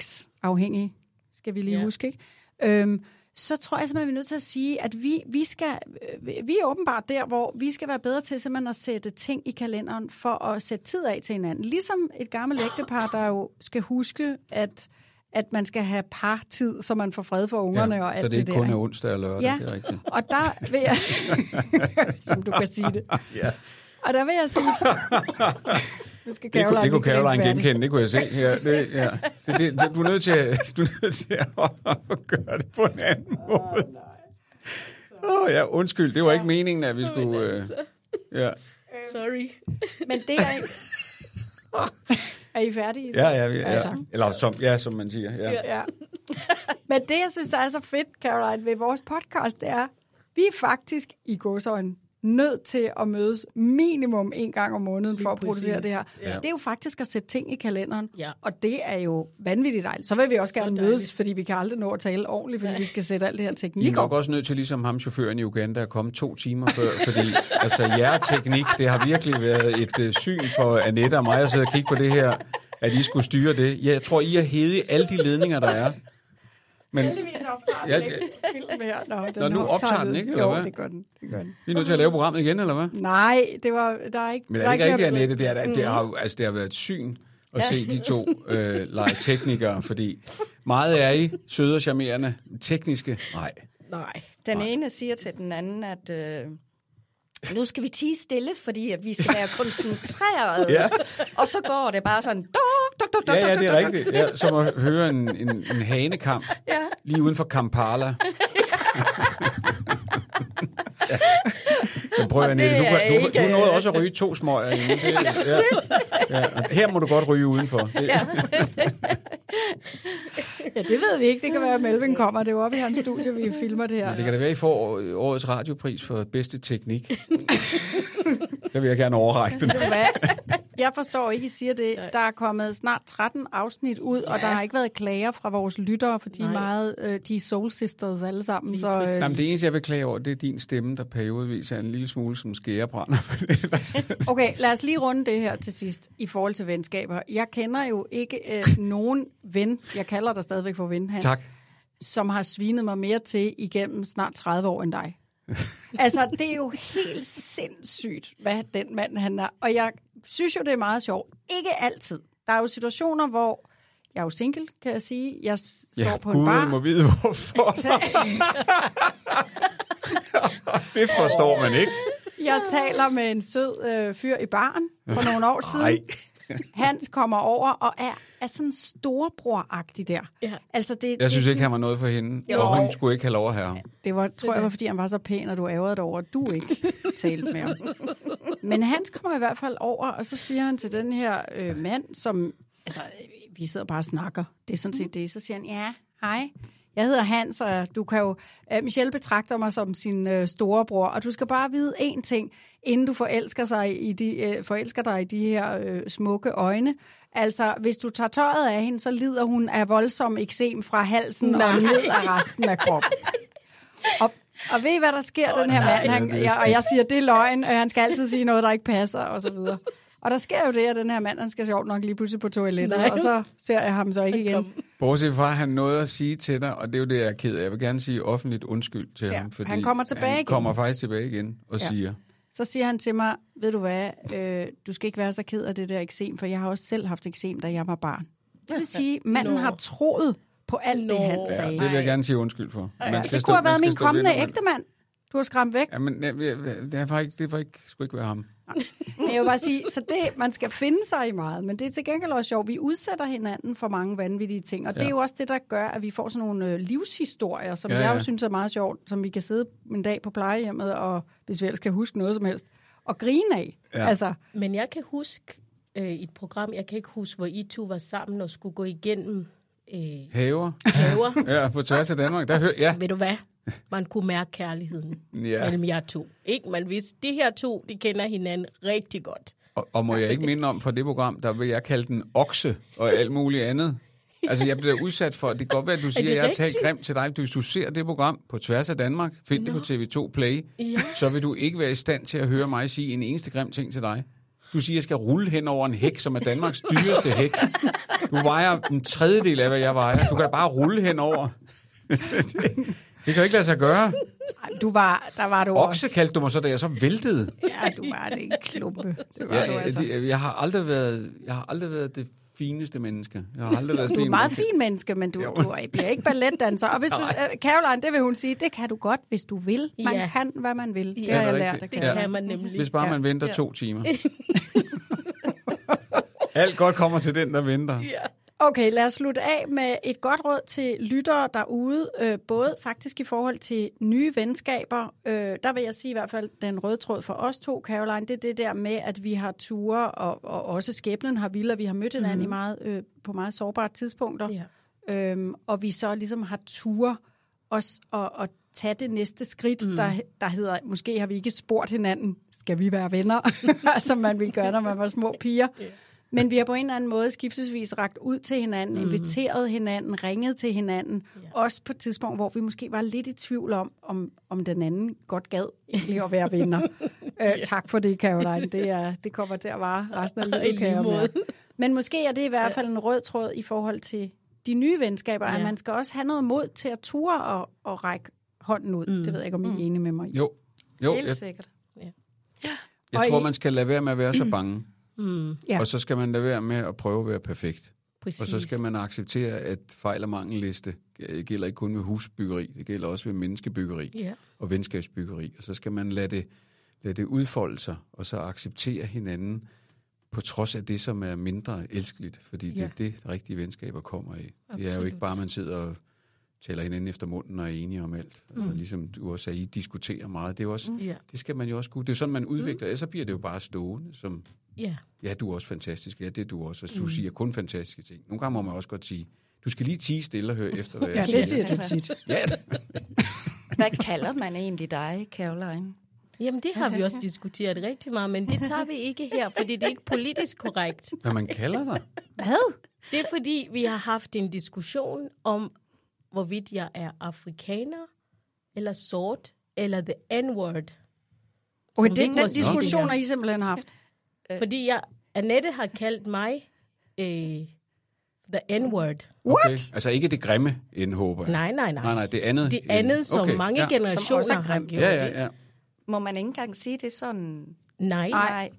X-afhængige, skal vi lige ja. huske, ikke? Øhm, så tror jeg simpelthen, vi er nødt til at sige, at vi, vi, skal, øh, vi er åbenbart der, hvor vi skal være bedre til simpelthen at sætte ting i kalenderen for at sætte tid af til hinanden. Ligesom et gammelt ægtepar, der jo skal huske, at, at man skal have partid, så man får fred for ungerne og alt så det ikke der. kun er onsdag og lørdag, Ja, det er rigtigt. og der vil jeg, som du kan sige det, Ja. og der vil jeg sige, nu skal Det, kunne, det kunne Caroline genkende, det kunne jeg se. Ja, det, ja. Det, det, det, du, er nødt til, at- du er nødt til at, at gøre det på en anden måde. Åh oh, ja, undskyld, det var ikke meningen, at vi skulle... Øh, ja. Sorry. Men det er er I færdige? Ja, ja, ja, Altså. ja. Eller som, ja, som man siger. Ja. Ja. Men det, jeg synes, der er så fedt, Caroline, ved vores podcast, det er, vi er faktisk i godsøjne nødt til at mødes minimum en gang om måneden for at producere præcis. det her. Ja. Det er jo faktisk at sætte ting i kalenderen, Ja. og det er jo vanvittigt dejligt. Så vil vi også gerne dejligt. mødes, fordi vi kan aldrig nå at tale ordentligt, fordi vi skal sætte alt det her I er teknik nok op. også nødt til, ligesom ham chaufføren i Uganda, at komme to timer før, fordi altså, jeres teknik, det har virkelig været et øh, syn for Annette og mig at sidde og kigge på det her, at I skulle styre det. Jeg tror, I har hævet alle de ledninger, der er. Men Heldigvis optager Ja, den ikke film her. Nå, den Nå, nu optager den ikke, eller Jo, hvad? det gør den. Det gør den. vi er nødt til at lave programmet igen, eller hvad? Nej, det var, der er ikke... Men der er det ikke rigtigt. Annette? Det, er, da- det, har, jo- altså, det har været et syn at se de to øh, lege teknikere, fordi meget er I søde og charmerende. Tekniske? Nej. Nej. Den ene siger til den anden, at øh, nu skal vi tige stille, fordi at vi skal være koncentreret. Ja. Og så går det bare sådan... Duk, duk, duk, duk, Ja, ja, det er rigtigt. Ja, som at høre en, en, en hanekamp Ja. lige uden for Kampala. Men prøv at det du, er du, du, ikke- du nåede også at ryge to smøger. Det, ja, ja, og her må du godt ryge udenfor. Det, ja. Ja, det ved vi ikke. Det kan være, at Melvin kommer. Det er jo oppe i hans studie, vi filmer det her. Det kan da være, I får årets radiopris for bedste teknik. Så vil jeg gerne overrække den. Jeg forstår ikke, I siger det. Der er kommet snart 13 afsnit ud, og der har ikke været klager fra vores lyttere, for de er Nej. meget, øh, de er soul sisters alle sammen. Så, øh, Jamen, det eneste, jeg vil klage over, det er din stemme, der periodevis er en lille smule som skærebrænder. Okay, lad os lige runde det her til sidst i forhold til venskaber. Jeg kender jo ikke øh, nogen ven, jeg kalder dig stadigvæk for ven, Hans, Tak. som har svinet mig mere til igennem snart 30 år end dig. altså, det er jo helt sindssygt, hvad den mand han er. Og jeg synes jo, det er meget sjovt. Ikke altid. Der er jo situationer, hvor jeg er jo single, kan jeg sige. Jeg står Ja, på en Gud bar. må vide, hvorfor. det forstår man ikke. Jeg taler med en sød øh, fyr i baren for nogle år siden. Nej. Hans kommer over og er, er sådan storebror-agtig der. Ja. Altså det, Jeg synes det, ikke, han var noget for hende, Jo. og hun skulle ikke have lov at have ham. Det var, tror jeg var, fordi han var så pæn, og du ærgerede dig over, at du ikke talte med ham. Men Hans kommer i hvert fald over, og så siger han til den her øh, mand, som... Altså, vi sidder bare og snakker. Det er sådan set det. Så siger han, ja, hej. Jeg hedder Hans, og du kan jo... Øh, Michelle betragter mig som sin øh, storebror, og du skal bare vide én ting, inden du forelsker, sig i de, øh, forelsker dig i de her øh, smukke øjne. Altså, hvis du tager tøjet af hende, så lider hun af voldsom eksem fra halsen Nej. og ned af resten af kroppen. Og, og ved I, hvad der sker, oh, den her mand? Han, jeg, og jeg siger, det er løgn, og han skal altid sige noget, der ikke passer, og så videre. Og der sker jo det, at den her mand, han skal sjovt nok lige pludselig på toilettet, Nej. og så ser jeg ham så ikke igen. Bortset fra, at han nåede at sige til dig, og det er jo det, jeg er ked af. Jeg vil gerne sige offentligt undskyld til Ja, ham. Fordi han kommer tilbage han igen. kommer faktisk tilbage igen og Ja. siger, Så siger han til mig, ved du hvad, øh, du skal ikke være så ked af det der eksem, for jeg har også selv haft eksem, da jeg var barn. Det vil sige, manden Nå. har troet på alt det, Nå. han Ja, sagde. det vil jeg gerne sige undskyld for. Man Ja, skal det stå- kunne have man været min stå kommende ægtemand. Du har skræmt væk. Ja, men det, det, var ikke, det var ikke, skulle ikke være ham. Men jeg vil bare sige, så det, man skal finde sig i meget, men det er til gengæld også sjovt. Vi udsætter hinanden for mange vanvittige ting, og det Ja. er jo også det, der gør, at vi får sådan nogle øh, livshistorier, som Ja, ja, jeg jo synes er meget sjovt, som vi kan sidde en dag på plejehjemmet, og hvis vi ellers kan huske noget som helst, og grine af. Ja. Altså, Men jeg kan huske øh, et program, jeg kan ikke huske, hvor I to var sammen og skulle gå igennem øh, Haver. haver. Ja, på tværs af Danmark. Der hør, ja. Ved du hvad? Man kunne mærke kærligheden Ja. mellem jer to. Ikke? Man vidste, de her to, de kender hinanden rigtig godt. Og, og må jeg ikke minde om, på det program, der vil jeg kalde den okse og alt muligt andet. Altså, jeg bliver udsat for, det kan godt være, at du siger, at jeg har talt grimt til dig. Hvis du ser det program på tværs af Danmark, find det på TV2 Play, Ja. så vil du ikke være i stand til at høre mig sige en eneste grim ting til dig. Du siger, at jeg skal rulle hen over en hæk, som er Danmarks dyreste hæk. Du vejer en tredjedel af, hvad jeg vejer. Du kan bare rulle hen over. det kan jo ikke lade sig gøre. du var, der var du Okse også. kaldte du mig så, da jeg så væltede. Ja, du var det en klumpe. Det var Ja, du altså. jeg, har aldrig været, jeg har aldrig været det fineste menneske. Jeg har aldrig været Du er meget kan- fin menneske, men du, Jo. du er- bliver ikke balletdanser. Og hvis du, øh, Caroline, det vil hun sige, det kan du godt, hvis du vil. Man Ja. kan, hvad man vil. Det Ja, har jeg er lært Det Ja. kan man nemlig. Hvis bare Ja. man venter to timer. Alt godt kommer til den, der venter. Okay, lad os slutte af med et godt råd til lyttere derude, øh, både faktisk i forhold til nye venskaber. Øh, der vil jeg sige i hvert fald, den røde tråd for os to, Caroline, det er det der med, at vi har ture, og, og også skæbnen har vildt, vi har mødt hinanden mm. i meget, øh, på meget sårbare tidspunkter. Ja. Øhm, og vi så ligesom har ture os og, og tage det næste skridt, mm. der, der hedder, måske har vi ikke spurgt hinanden, skal vi være venner, som man ville gøre, når man var små piger. Men vi har på en eller anden måde skiftesvis ragt ud til hinanden, mm. inviteret hinanden, ringet til hinanden. Ja. Også på et tidspunkt, hvor vi måske var lidt i tvivl om, om, om den anden godt gad egentlig at være venner. øh, tak for det, Caroline. Det, er, det kommer til at vare resten af I livet, kan jeg mærke. Men måske er det i hvert fald en rød tråd i forhold til de nye venskaber, ja. at Ja. man skal også have noget mod til at ture og, og række hånden ud. Mm. Det ved jeg ikke, om I er enige med mig i. Jo, jo Helt jeg, sikkert. jeg Og tror, I- man skal lade være med at være så bange. Mm, Ja. Og så skal man lade være med at prøve at være perfekt. præcis. Og så skal man acceptere, at fejl og mangelliste gælder ikke kun ved husbyggeri, det gælder også ved menneskebyggeri Ja. og venskabsbyggeri. Og så skal man lade det, lade det udfolde sig, og så acceptere hinanden på trods af det, som er mindre elskeligt. Fordi det Ja. er det, rigtige venskaber kommer af. Det er jo Absolut. ikke bare, at man sidder og taler hinanden efter munden og er enige om alt. Altså, ligesom du også sagde, I diskuterer meget. Det, er også, Ja. det skal man jo også kunne. Det er sådan, man udvikler. Ellers så bliver det jo bare stående, som, Ja. ja, du er også fantastisk. Ja, det er du også. Altså, du siger kun fantastiske ting. Nogle gange må man også godt sige, du skal lige tige stille og høre efter, hvad Ja, jeg det siger. siger du tit. Ja, Hvad kalder man egentlig dig, Caroline? Jamen, det har vi også diskuteret rigtig meget, men det tager vi ikke her, fordi det er ikke politisk korrekt. hvad man kalder dig. Hvad? Det er fordi, vi har haft en diskussion om, hvorvidt jeg er afrikaner, eller sort, eller the N-word. Som det, må den sige diskussion det har I simpelthen haft. Her. Fordi jeg, Annette har kaldt mig øh, the N-word. Okay. Altså ikke det grimme end, håber jeg. Nej, nej, nej. Nej, nej, det andet. Det end- andet, som Okay, mange ja. Som generationer også er har gjort. Ja, ja, ja. Må man ikke engang sige det sådan? Nej, Nej.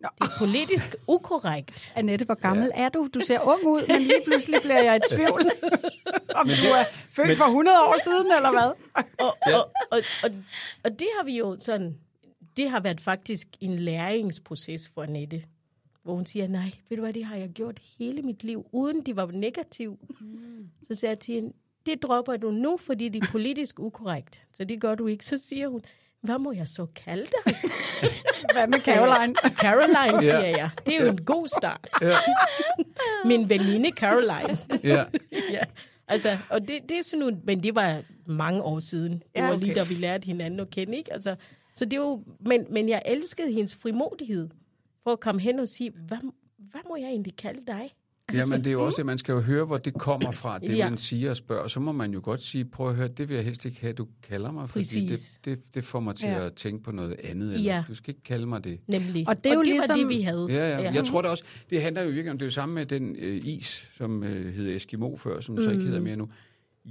det er politisk ukorrekt. Annette, hvor gammel ja. er du? Du ser ung ud, men lige pludselig bliver jeg i tvivl. om du er født for 100 år siden, eller hvad? og, og, og, og, og det har vi jo sådan, det har været faktisk en læringsproces for Annette, hvor hun siger, nej, ved du hvad, det har jeg gjort hele mit liv, uden de var negativ. Så siger jeg til hende, det dropper du nu, fordi det er politisk ukorrekt. Så det gør du ikke. Så siger hun, hvad må jeg så kalde dig? Hvad med Caroline? Caroline, siger jeg. Det er jo en god start. Min veninde Caroline. ja. ja. Altså, og det, det er sådan nogle, men det var mange år siden. Det Ja, var okay. lige da vi lærte hinanden at kende, ikke? Altså, så det er jo, men, men jeg elskede hendes frimodighed for at komme hen og sige, hvad, hvad må jeg egentlig kalde dig? Ja, men det er jo også det, man skal jo høre, hvor det kommer fra, det Ja. man siger og spørger. Så må man jo godt sige, prøv at høre, det vil jeg helst ikke have, du kalder mig, fordi det, Præcis. det, det får mig til Ja. at tænke på noget andet. Eller, Ja. Du skal ikke kalde mig det. Nemlig. Og det er jo og det ligesom- var det, vi havde. Ja, ja. Jeg tror det også, det handler jo virkelig om, det er jo samme med den øh, is, som øh, hed Eskimo før, som så ikke hedder mere nu.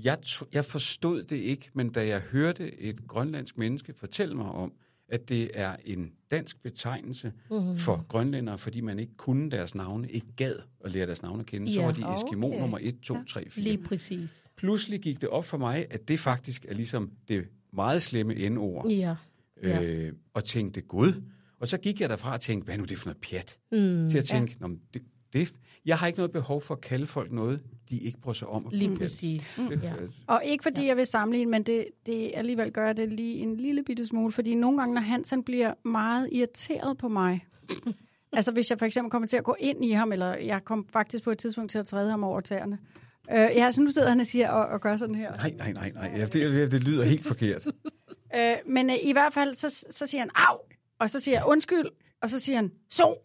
Jeg, tro, jeg forstod det ikke, men da jeg hørte et grønlandsk menneske fortælle mig om, at det er en dansk betegnelse mm. for grønlændere, fordi man ikke kunne deres navne, ikke gad at lære deres navne at kende, så Ja. var de Eskimo Okay. nummer 1, 2, 3, 4. Lige præcis. Pludselig gik det op for mig, at det faktisk er ligesom det meget slemme N-ord, Ja. ja. øh, og tænkte, gud. Og så gik jeg derfra og tænkte, hvad er nu det for noget pjat? Mm, så jeg tænkte, ja. det, det, jeg har ikke noget behov for at kalde folk noget, de ikke bryder sig om. At Lige præcis. Det, Ja. Og ikke fordi jeg vil sammenligne, men det, det alligevel gør det lige en lille bitte smule, fordi nogle gange, når Hans han bliver meget irriteret på mig, altså hvis jeg for eksempel kommer til at gå ind i ham, eller jeg kom faktisk på et tidspunkt til at træde ham over tæerne, øh, ja, så nu sidder han og siger og, og gør sådan her. Nej, nej, nej, nej. Ja, det, det lyder helt forkert. Øh, men øh, i hvert fald, så, så siger han, au, og så siger jeg, undskyld, og så siger han, så.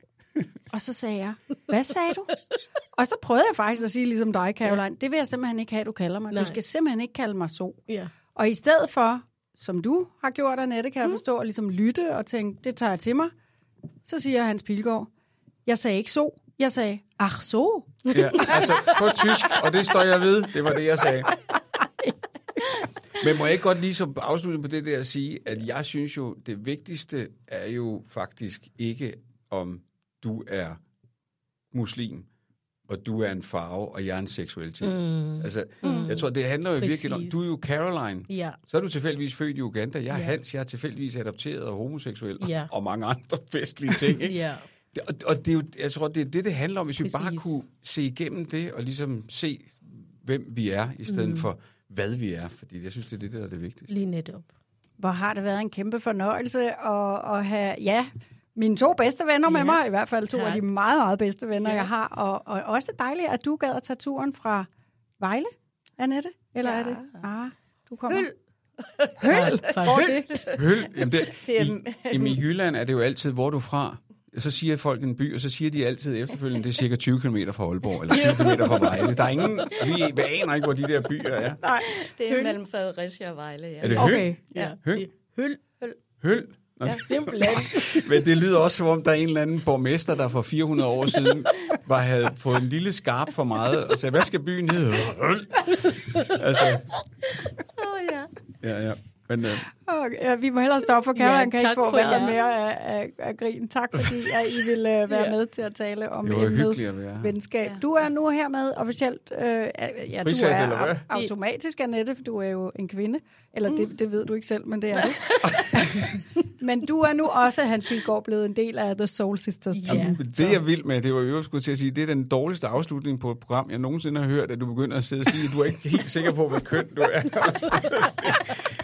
Og så sagde jeg, hvad sagde du? Og så prøvede jeg faktisk at sige ligesom dig, Caroline, det vil jeg simpelthen ikke have, du kalder mig. Nej. Du skal simpelthen ikke kalde mig så. Ja. Og i stedet for, som du har gjort, Annette, kan jeg forstå, at ligesom lytte og tænke, det tager jeg til mig, så siger Hans Pilgaard, jeg sagde ikke så, jeg sagde, ach så. Ja, altså på tysk, og det står jeg ved. Det var det, jeg sagde. Men må jeg ikke godt lige så afslutte på det der at sige, at jeg synes jo, det vigtigste er jo faktisk ikke, om du er muslim, og du er en farve, og jeg er en seksualitet. Mm. Altså, mm. jeg tror, det handler jo virkelig om, Præcis. du er jo Caroline, Ja. så er du tilfældigvis født i Uganda, jeg er Ja. Hans, jeg er tilfældigvis adopteret og homoseksuel, Ja. og mange andre festlige ting. Ikke? Ja. Det- Og, og det er jo, jeg tror, det er det, det handler om, hvis vi bare Præcis. kunne se igennem det, og ligesom se, hvem vi er, i stedet mm. for, hvad vi er. Fordi jeg synes, det er det, der er det vigtigste. Lige netop. Hvor har det været en kæmpe fornøjelse at, at have, ja, mine to bedste venner ja. med Ja. mig, i hvert fald to Tak. af de meget, meget bedste venner, ja. Ja. jeg har. Og, og også dejligt, at du gad at tage turen fra Vejle, Annette? Eller Ja. er det? Ah, du kommer. Høl. Høl. Hvor er Høl. det? Høl, jamen det, Det er- i, jamen i Jylland er det jo altid, hvor er du fra? Så siger folk en by, og så siger de altid efterfølgende, det er cirka 20 km fra Aalborg, eller 20 km fra Vejle. Der er ingen, vi, aner ikke, hvor de der byer er. Nej. Det er mellem Fredericia og Vejle, ja. Er det Høl? Okay. Ja. Høl? Høl. Høl? Nå, Simpelthen. Men det lyder også, som om der er en eller anden borgmester, der for 400 år siden var, havde fået en lille skarp for meget, og sagde, hvad skal byen hedde? Altså, Åh, oh, ja. ja, ja. Men, øh, Okay, ja, vi må hellere stoppe, for Caroline Ja, ja, kan ikke få jer. mere af, af, af grin. Tak fordi at I vil uh, være Ja. med til at tale om det emnet venskab. Du er nu hermed officielt, øh, ja, du Frisat, er hvad? au- automatisk, Annette, for du er jo en kvinde. Eller det, det ved du ikke selv, men det er du. Men du er nu også, Hans Pilgaard, blevet en del af The Soul Sisters Ja. Det jeg vil med, det var jo skulle til at sige, det er den dårligste afslutning på et program, jeg nogensinde har hørt, at du begynder at sidde og sige, at du er ikke helt sikker på, hvad køn du er.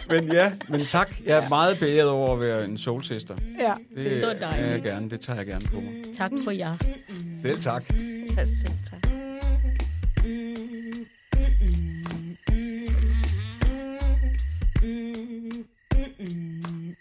men ja, men tak. Jeg er meget beæret over at være en soul sister. Ja. Det Så er jeg dejligt. gerne. Det tager jeg gerne på mig. Tak for jer. Selv tak. Selv tak.